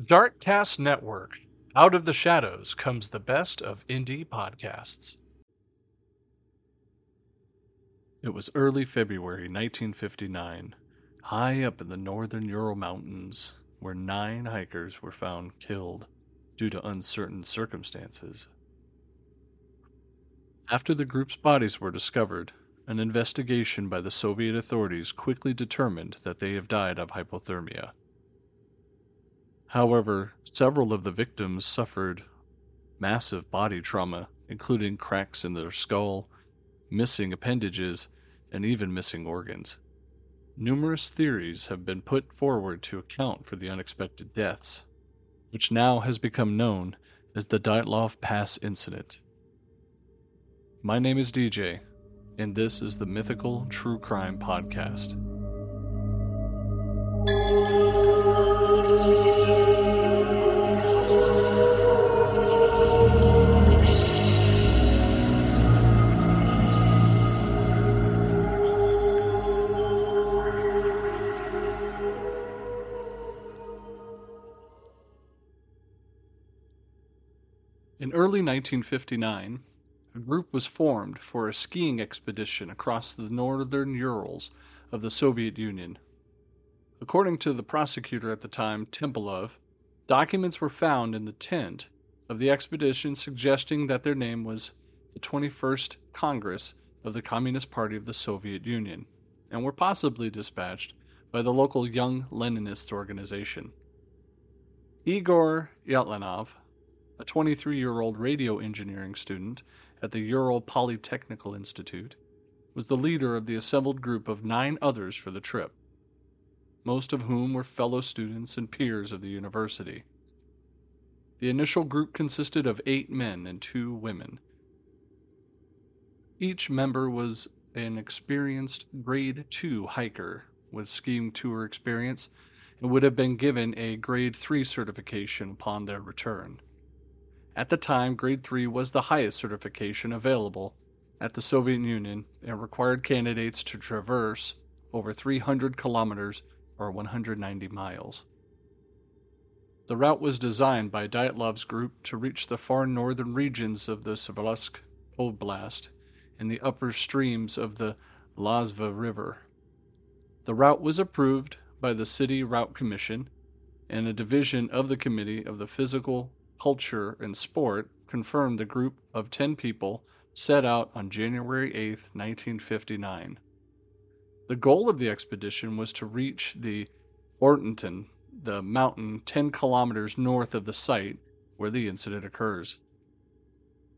Darkcast Network. Out of the shadows comes the best of indie podcasts. It was early February 1959, high up in the northern Ural Mountains, where nine hikers were found killed due to uncertain circumstances. After the group's bodies were discovered, an investigation by the Soviet authorities quickly determined that they have died of hypothermia. However, several of the victims suffered massive body trauma, including cracks in their skull, missing appendages, and even missing organs. Numerous theories have been put forward to account for the unexpected deaths, which now has become known as the Dyatlov Pass Incident. My name is DJ, and this is the Mythical True Crime Podcast. Early 1959, a group was formed for a skiing expedition across the northern Urals of the Soviet Union. According to the prosecutor at the time, Tempalov, documents were found in the tent of the expedition suggesting that their name was the 21st Congress of the Communist Party of the Soviet Union and were possibly dispatched by the local Young Leninist organization. Igor Dyatlov, a 23 year old radio engineering student at the Ural Polytechnical Institute, was the leader of the assembled group of nine others for the trip, most of whom were fellow students and peers of the university. The initial group consisted of eight men and two women. Each member was an experienced grade 2 hiker with skiing tour experience and would have been given a grade 3 certification upon their return. At the time, Grade 3 was the highest certification available at the Soviet Union and required candidates to traverse over 300 kilometers or 190 miles. The route was designed by Dyatlov's group to reach the far northern regions of the Sverdlovsk Oblast and the upper streams of the Lozva River. The route was approved by the City Route Commission and a division of the Committee of the Physical Culture, and Sport confirmed the group of 10 people set out on January 8, 1959. The goal of the expedition was to reach the Otorten, the mountain 10 kilometers north of the site where the incident occurs.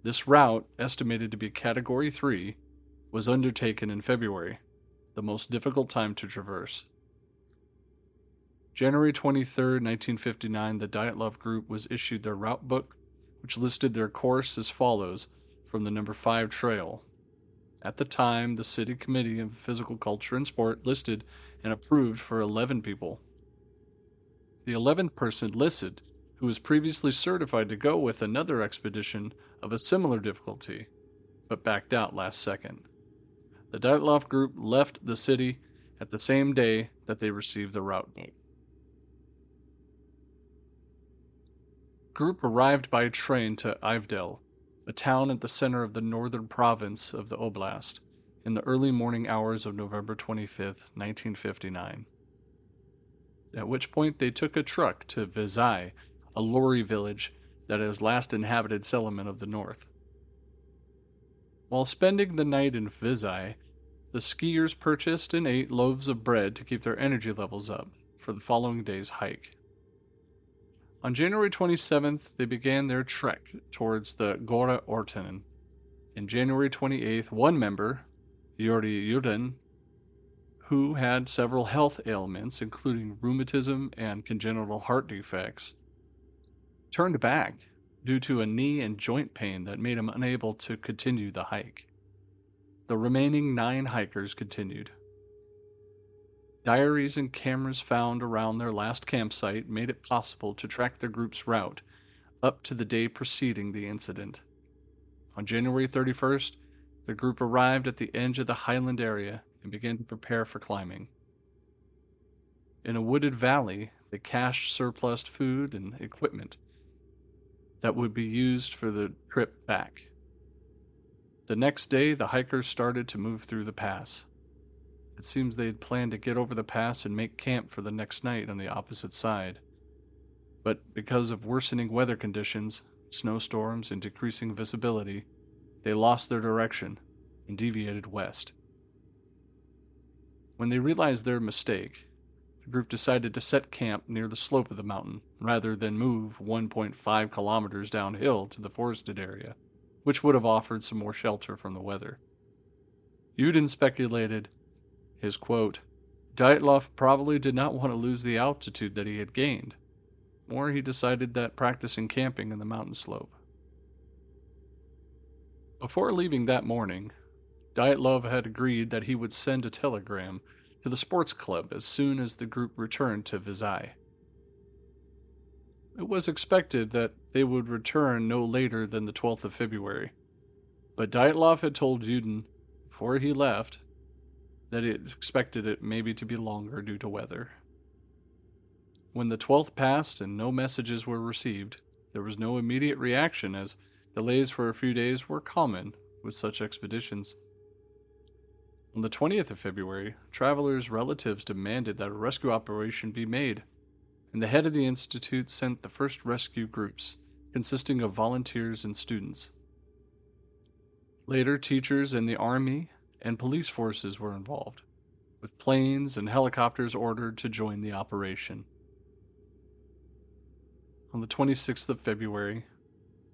This route, estimated to be Category 3, was undertaken in February, the most difficult time to traverse. January 23, 1959, the Dyatlov Group was issued their route book, which listed their course as follows from the number 5 trail. At the time, the City Committee of Physical Culture and Sport listed and approved for 11 people. The 11th person listed, who was previously certified to go with another expedition of a similar difficulty, but backed out last second. The Dyatlov Group left the city at the same day that they received the route book. Group arrived by train to Ivdel, a town at the center of the northern province of the oblast, in the early morning hours of November 25, 1959. At which point they took a truck to Vizhai, a lorry village that is last inhabited settlement of the north. While spending the night in Vizhai, the skiers purchased and ate loaves of bread to keep their energy levels up for the following day's hike. On January 27th, they began their trek towards the Gora Orten. In January 28th, one member, Yuri Yudin, who had several health ailments, including rheumatism and congenital heart defects, turned back due to a knee and joint pain that made him unable to continue the hike. The remaining nine hikers continued. Diaries and cameras found around their last campsite made it possible to track the group's route up to the day preceding the incident. On January 31st, the group arrived at the edge of the highland area and began to prepare for climbing. In a wooded valley, they cached surplus food and equipment that would be used for the trip back. The next day, the hikers started to move through the pass. It seems they had planned to get over the pass and make camp for the next night on the opposite side. But because of worsening weather conditions, snowstorms, and decreasing visibility, they lost their direction and deviated west. When they realized their mistake, the group decided to set camp near the slope of the mountain rather than move 1.5 kilometers downhill to the forested area, which would have offered some more shelter from the weather. Yudin speculated his quote, Dyatlov probably did not want to lose the altitude that he had gained, or he decided that practicing camping in the mountain slope. Before leaving that morning, Dyatlov had agreed that he would send a telegram to the sports club as soon as the group returned to Vizhai. It was expected that they would return no later than the 12th of February, but Dyatlov had told Yudin before he left that he expected it maybe to be longer due to weather. When the 12th passed and no messages were received, there was no immediate reaction as delays for a few days were common with such expeditions. On the 20th of February, travelers' relatives demanded that a rescue operation be made, and the head of the Institute sent the first rescue groups, consisting of volunteers and students. Later, teachers and the Army and police forces were involved, with planes and helicopters ordered to join the operation. On the 26th of February,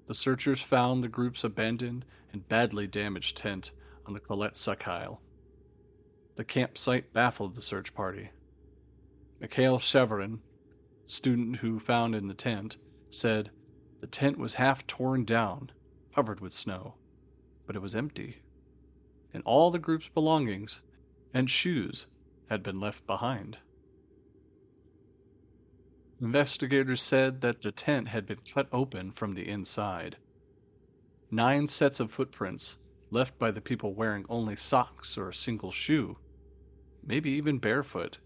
the searchers found the group's abandoned and badly damaged tent on the Kholat Syakhl. The campsite baffled the search party. Mikhail Sharavin, student who found in the tent, said the tent was half torn down, covered with snow, but it was empty, and all the group's belongings and shoes had been left behind. Investigators said that the tent had been cut open from the inside. Nine sets of footprints left by the people wearing only socks or a single shoe, maybe even barefoot,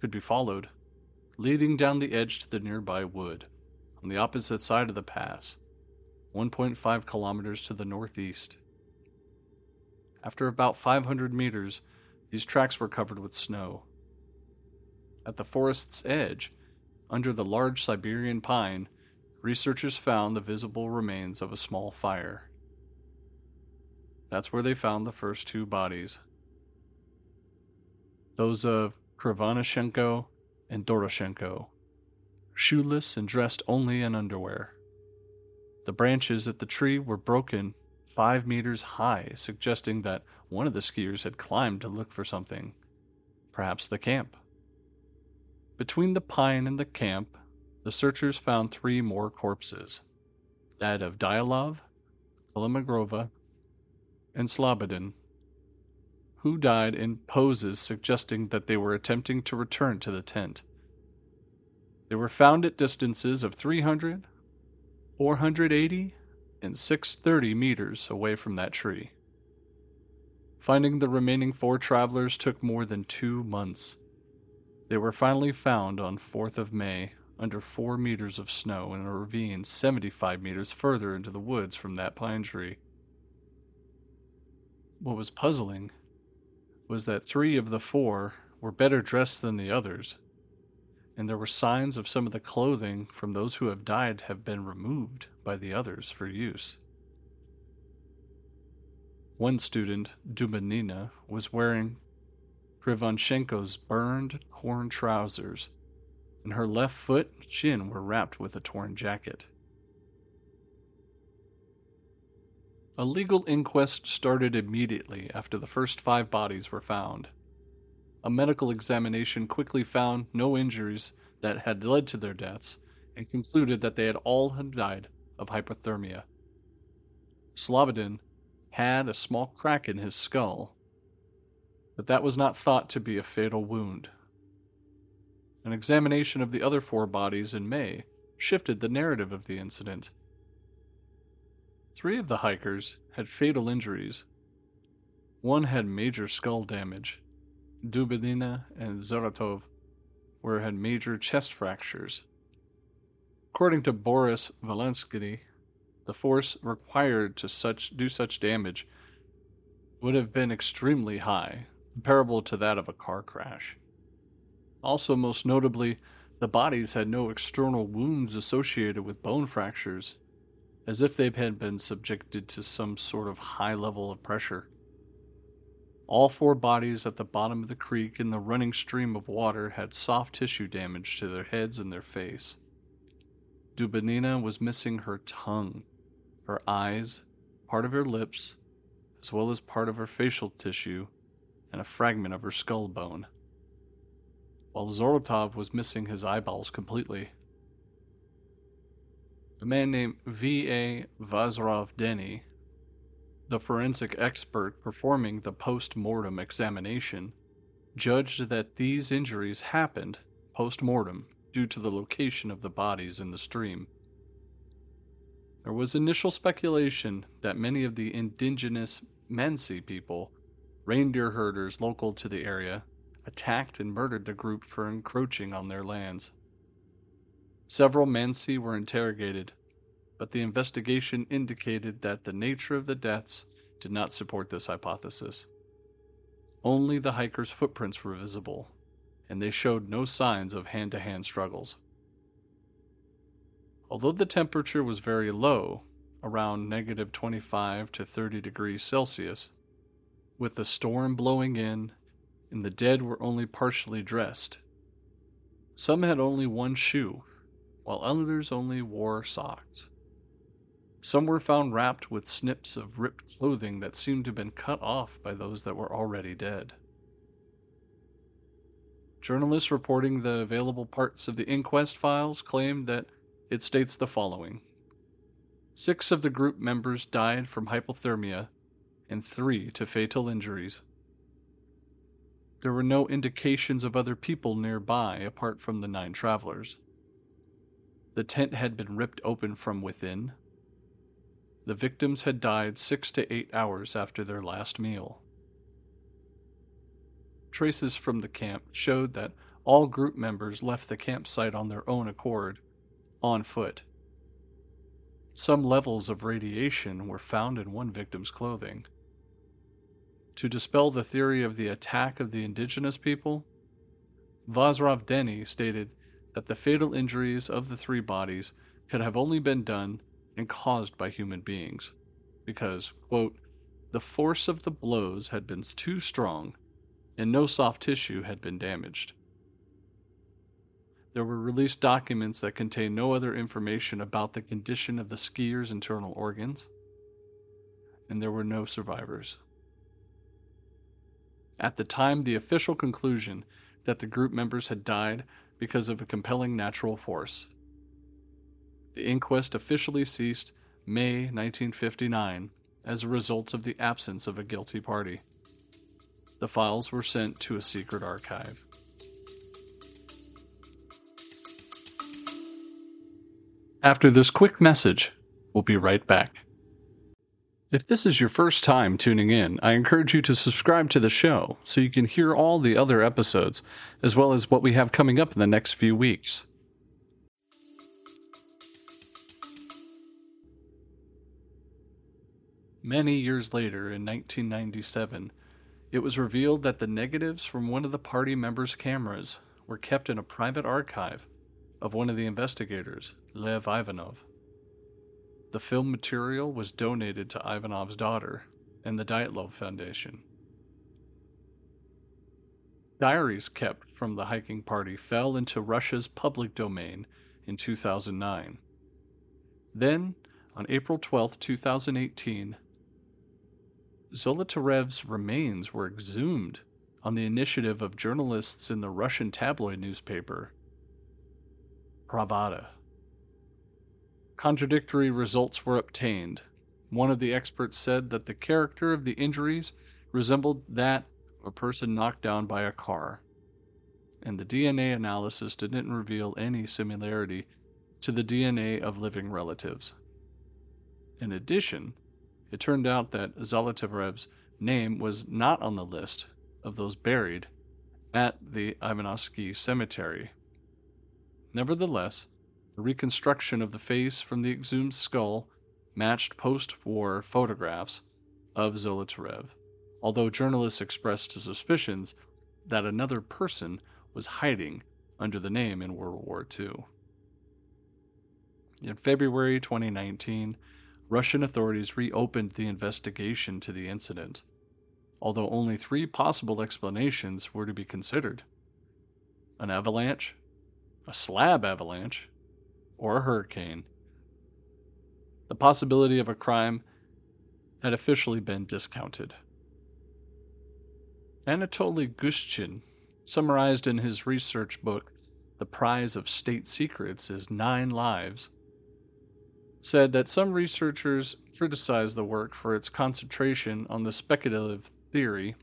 could be followed, leading down the edge to the nearby wood, on the opposite side of the pass, 1.5 kilometers to the northeast. After about 500 meters, these tracks were covered with snow. At the forest's edge, under the large Siberian pine, researchers found the visible remains of a small fire. That's where they found the first two bodies. Those of Krivonishenko and Doroshenko, shoeless and dressed only in underwear. The branches at the tree were broken five meters high, suggesting that one of the skiers had climbed to look for something, perhaps the camp. Between the pine and the camp, the searchers found three more corpses that of Dyatlov, Kolmogorova, and Slobodin, who died in poses suggesting that they were attempting to return to the tent. They were found at distances of 300, 480, and 630 meters away from that tree. Finding the remaining four travelers took more than two months. They were finally found on 4th of May under 4 meters of snow in a ravine 75 meters further into the woods from that pine tree. What was puzzling was that three of the four were better dressed than the others, and there were signs of some of the clothing from those who have died have been removed by the others for use. One student, Dubinina, was wearing Krivonishenko's burned, torn trousers, and her left foot and chin were wrapped with a torn jacket. A legal inquest started immediately after the first five bodies were found. A medical examination quickly found no injuries that had led to their deaths and concluded that they had all died of hypothermia. Slobodin had a small crack in his skull but that was not thought to be a fatal wound. An examination of the other four bodies in May shifted the narrative of the incident. Three of the hikers had fatal injuries. One had major skull damage. Dubinina and Zolotarev where had major chest fractures. According to Boris Valensky, the force required to such do such damage would have been extremely high, comparable to that of a car crash. Also, most notably, the bodies had no external wounds associated with bone fractures, as if they had been subjected to some sort of high level of pressure. All four bodies at the bottom of the creek in the running stream of water had soft tissue damage to their heads and their face. Dubinina was missing her tongue, her eyes, part of her lips, as well as part of her facial tissue and a fragment of her skull bone, while Zolotarev was missing his eyeballs completely. A man named V.A. Vozrozhdenny, the forensic expert performing the post mortem examination, judged that these injuries happened post mortem due to the location of the bodies in the stream. There was initial speculation that many of the indigenous Mansi people, reindeer herders local to the area, attacked and murdered the group for encroaching on their lands. Several Mansi were interrogated, but the investigation indicated that the nature of the deaths did not support this hypothesis. Only the hikers' footprints were visible, and they showed no signs of hand to hand struggles. Although the temperature was very low, around negative 25 to 30 degrees Celsius, with the storm blowing in, and the dead were only partially dressed. Some had only one shoe, while others only wore socks. Some were found wrapped with snips of ripped clothing that seemed to have been cut off by those that were already dead. Journalists reporting the available parts of the inquest files claimed that it states the following Six of the group members died from hypothermia, and three to fatal injuries. There were no indications of other people nearby apart from the nine travelers. The tent had been ripped open from within. The victims had died six to eight hours after their last meal. Traces from the camp showed that all group members left the campsite on their own accord on foot. Some levels of radiation were found in one victim's clothing. To dispel the theory of the attack of the indigenous people, Vazrov stated that the fatal injuries of the three bodies could have only been done and caused by human beings, because, quote, the force of the blows had been too strong and no soft tissue had been damaged. There were released documents that contained no other information about the condition of the skiers' internal organs, and there were no survivors. At the time, the official conclusion that the group members had died because of a compelling natural force. The inquest officially ceased May 1959 as a result of the absence of a guilty party. The files were sent to a secret archive. After this quick message, we'll be right back. If this is your first time tuning in, I encourage you to subscribe to the show so you can hear all the other episodes, as well as what we have coming up in the next few weeks. Many years later, in 1997, it was revealed that the negatives from one of the party members' cameras were kept in a private archive of one of the investigators, Lev Ivanov. The film material was donated to Ivanov's daughter and the Dyatlov Foundation. Diaries kept from the hiking party fell into Russia's public domain in 2009. Then, on April 12, 2018, Zolotarev's remains were exhumed on the initiative of journalists in the Russian tabloid newspaper Pravda. Contradictory results were obtained. One of the experts said that the character of the injuries resembled that of a person knocked down by a car, and the DNA analysis didn't reveal any similarity to the DNA of living relatives. In addition, it turned out that Zolotarev's name was not on the list of those buried at the Ivanovsky Cemetery. Nevertheless, the reconstruction of the face from the exhumed skull matched post war photographs of Zolotarev, although journalists expressed suspicions that another person was hiding under the name in World War II. In February 2019, Russian authorities reopened the investigation to the incident, although only three possible explanations were to be considered an avalanche, a slab avalanche, or a hurricane. The possibility of a crime had officially been discounted. Anatoly Gushchin summarized in his research book, The Prize of State Secrets is Nine Lives, said that some researchers criticized the work for its concentration on the speculative theory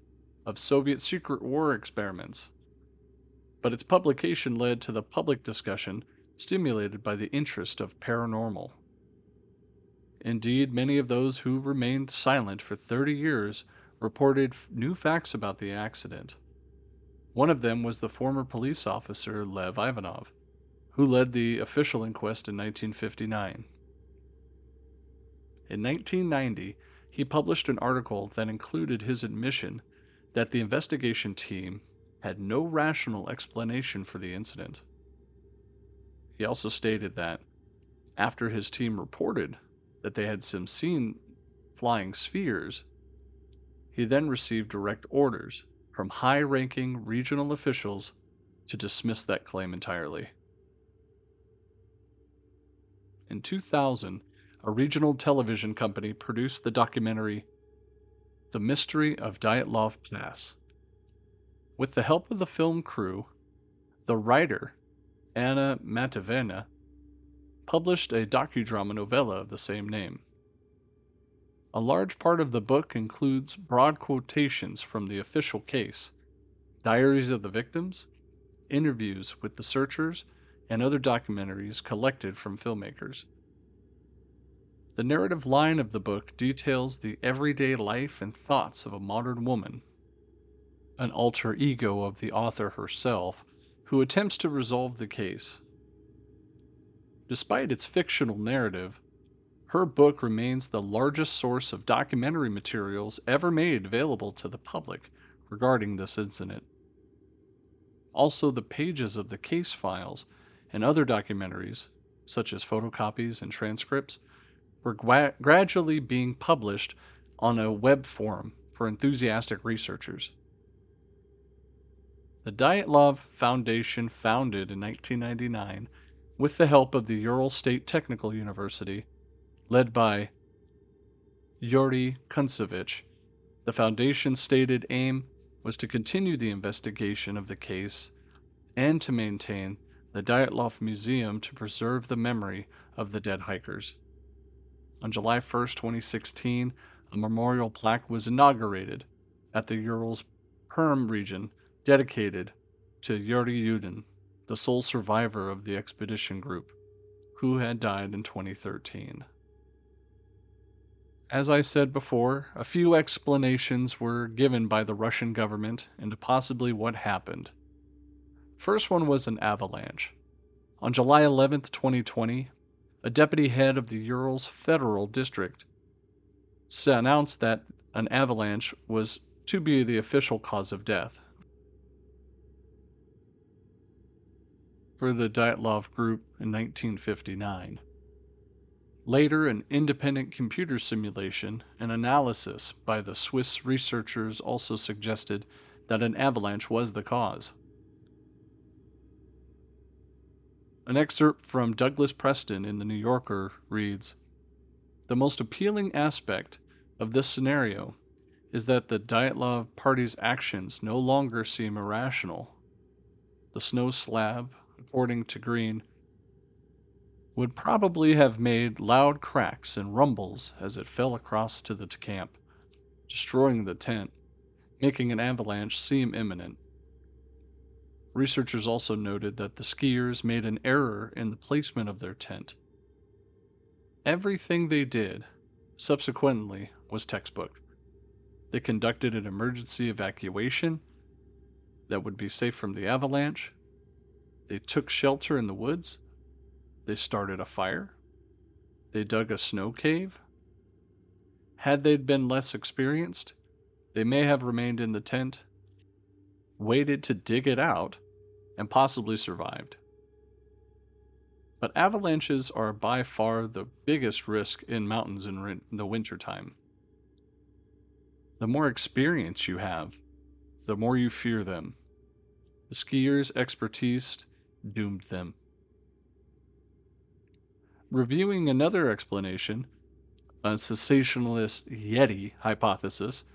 of Soviet secret war experiments. But its publication led to the public discussion stimulated by the interest of paranormal. Indeed, many of those who remained silent for 30 years reported new facts about the accident. One of them was the former police officer Lev Ivanov, who led the official inquest in 1959. In 1990, he published an article that included his admission that the investigation team had no rational explanation for the incident. He also stated that after his team reported that they had seen flying spheres, he then received direct orders from high ranking regional officials to dismiss that claim entirely. In 2000, a regional television company produced the documentary The Mystery of Dyatlov Pass. With the help of the film crew, the writer, Anna Matveyeva, published a docudrama novella of the same name. A large part of the book includes broad quotations from the official case, diaries of the victims, interviews with the searchers, and other documentaries collected from filmmakers. The narrative line of the book details the everyday life and thoughts of a modern woman, an alter ego of the author herself, who attempts to resolve the case. Despite its fictional narrative, her book remains the largest source of documentary materials ever made available to the public regarding this incident. Also, the pages of the case files and other documentaries, such as photocopies and transcripts, were gra- gradually being published on a web forum for enthusiastic researchers. The Dyatlov Foundation, founded in 1999 with the help of the Ural State Technical University, led by Yuri Kuntsevich. The Foundation's stated aim was to continue the investigation of the case and to maintain the Dyatlov Museum to preserve the memory of the dead hikers. On July 1, 2016, a memorial plaque was inaugurated at the Urals Perm region dedicated to Yuri Yudin, the sole survivor of the expedition group, who had died in 2013. As I said before, a few explanations were given by the Russian government into possibly what happened. First one was an avalanche. On July 11, 2020, a deputy head of the Urals Federal District announced that an avalanche was to be the official cause of death for the Dyatlov Group in 1959. Later, an independent computer simulation and analysis by the Swiss researchers also suggested that an avalanche was the cause. An excerpt from Douglas Preston in The New Yorker reads The most appealing aspect of this scenario is that the Dyatlov party's actions no longer seem irrational. The snow slab, according to Green, would probably have made loud cracks and rumbles as it fell across to the camp, destroying the tent, making an avalanche seem imminent. Researchers also noted that the skiers made an error in the placement of their tent. Everything they did, subsequently, was textbook. They conducted an emergency evacuation. that would be safe from the avalanche. They took shelter in the woods. They started a fire. They dug a snow cave. Had they been less experienced, they may have remained in the tent, waited to dig it out, and possibly survived. But avalanches are by far the biggest risk in mountains in the wintertime. The more experience you have, the more you fear them. The skiers' expertise doomed them. Reviewing another explanation, a cessationist Yeti hypothesis,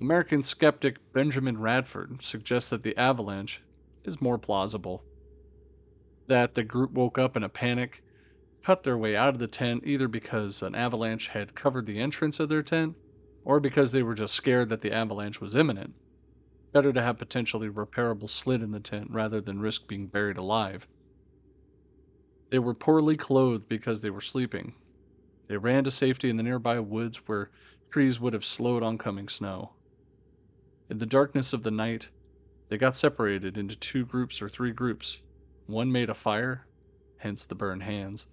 American skeptic Benjamin Radford suggests that the avalanche is more plausible. That the group woke up in a panic, cut their way out of the tent either because an avalanche had covered the entrance of their tent or because they were just scared that the avalanche was imminent. Better to have potentially repairable slit in the tent rather than risk being buried alive. They were poorly clothed because they were sleeping. They ran to safety in the nearby woods where trees would have slowed oncoming snow. In the darkness of the night, they got separated into two groups or three groups. One made a fire, hence the burned hands,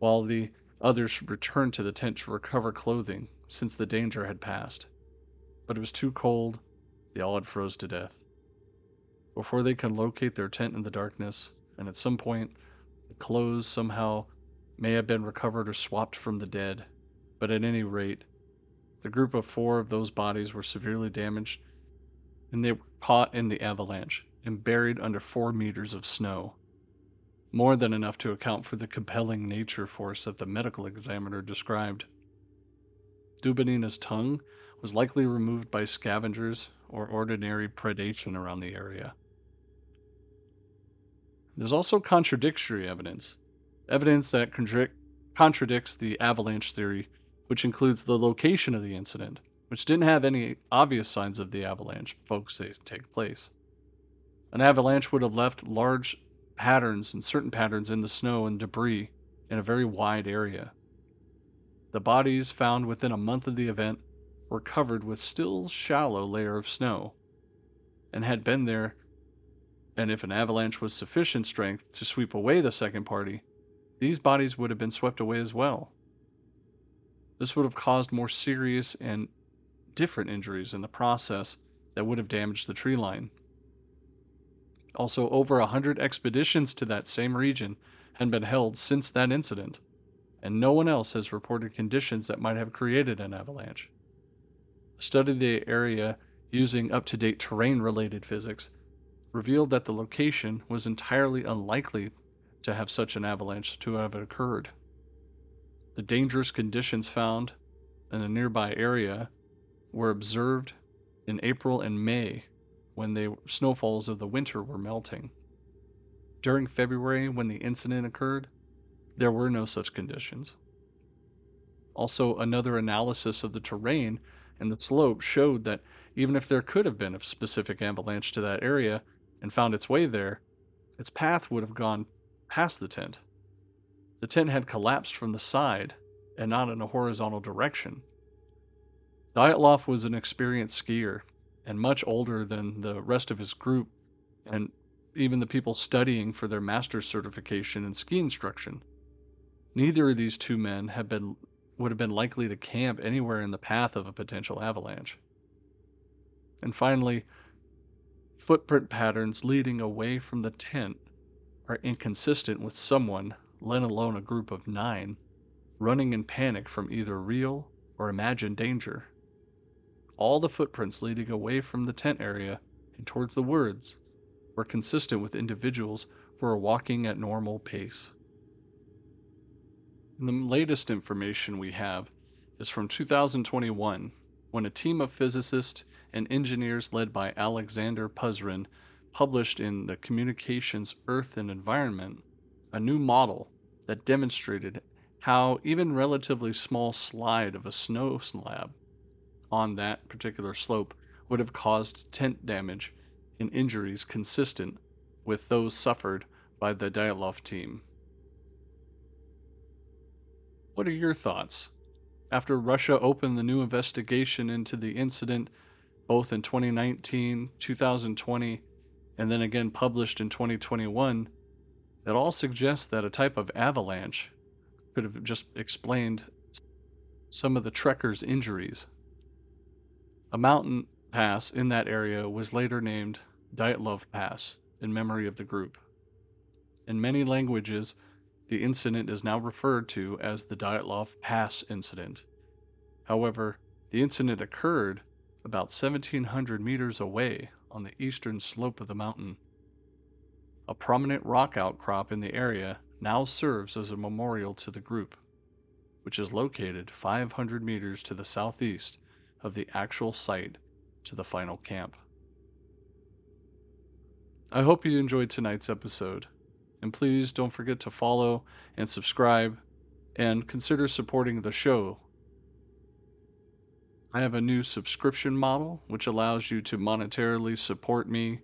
while the others returned to the tent to recover clothing since the danger had passed. But it was too cold, they all had froze to death. Before they could locate their tent in the darkness, and at some point, the clothes somehow may have been recovered or swapped from the dead, but at any rate, the group of four of those bodies were severely damaged, and they were caught in the avalanche and buried under four meters of snow. More than enough to account for the compelling nature force that the medical examiner described. Dubinina's tongue was likely removed by scavengers or ordinary predation around the area. There's also contradictory evidence, evidence that contradicts the avalanche theory, which includes the location of the incident, which didn't have any obvious signs of the avalanche folks say take place. An avalanche would have left large patterns and certain patterns in the snow and debris in a very wide area. The bodies found within a month of the event were covered with still shallow layer of snow and had been there and if an avalanche was sufficient strength to sweep away the second party these bodies would have been swept away as well this would have caused more serious and different injuries in the process that would have damaged the tree line also over a hundred expeditions to that same region had been held since that incident and no one else has reported conditions that might have created an avalanche. A study of the area using up to date terrain related physics revealed that the location was entirely unlikely to have such an avalanche to have occurred. The dangerous conditions found in the nearby area were observed in April and May when the snowfalls of the winter were melting. During February, when the incident occurred, there were no such conditions. Also, another analysis of the terrain and the slope showed that even if there could have been a specific avalanche to that area and found its way there, its path would have gone past the tent. The tent had collapsed from the side and not in a horizontal direction. Dyatlov was an experienced skier and much older than the rest of his group and even the people studying for their master's certification in ski instruction. Neither of these two men had been would have been likely to camp anywhere in the path of a potential avalanche. And finally, footprint patterns leading away from the tent are inconsistent with someone, let alone a group of nine, running in panic from either real or imagined danger. All the footprints leading away from the tent area and towards the woods were consistent with individuals who were walking at normal pace. The latest information we have is from 2021 when a team of physicists and engineers led by Alexander Puzrin published in the Communications Earth and Environment a new model that demonstrated how even relatively small slide of a snow slab on that particular slope would have caused tent damage and injuries consistent with those suffered by the Dyatlov team. What are your thoughts? After Russia opened the new investigation into the incident, both in 2019, 2020, and then again published in 2021 that all suggests that a type of avalanche could have just explained some of the trekkers' injuries. A mountain pass in that area was later named Dyatlov Pass in memory of the group. In many languages, the incident is now referred to as the Dyatlov Pass incident. However, the incident occurred about 1700 meters away on the eastern slope of the mountain. A prominent rock outcrop in the area now serves as a memorial to the group, which is located 500 meters to the southeast of the actual site to the final camp. I hope you enjoyed tonight's episode, and please don't forget to follow and subscribe and consider supporting the show. I have a new subscription model which allows you to monetarily support me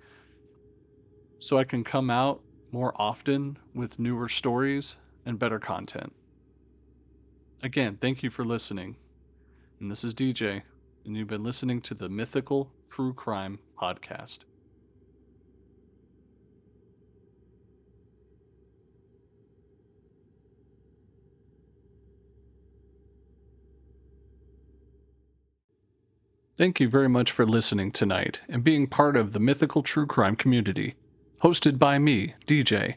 so I can come out more often with newer stories and better content. Again, thank you for listening. And this is DJ, and you've been listening to the Mythical True Crime Podcast. Thank you very much for listening tonight and being part of the Mythical True Crime community, hosted by me, DJ.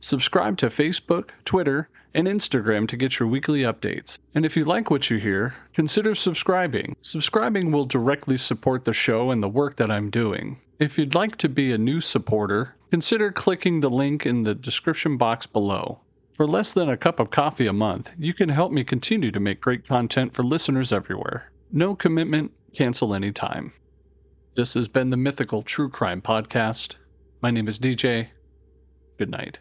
Subscribe to Facebook, Twitter, and Instagram to get your weekly updates. And if you like what you hear, consider subscribing. Subscribing will directly support the show and the work that I'm doing. If you'd like to be a new supporter, consider clicking the link in the description box below. For less than a cup of coffee a month, you can help me continue to make great content for listeners everywhere. No commitment, cancel anytime. This has been the Mythical True Crime Podcast. My name is DJ. Good night.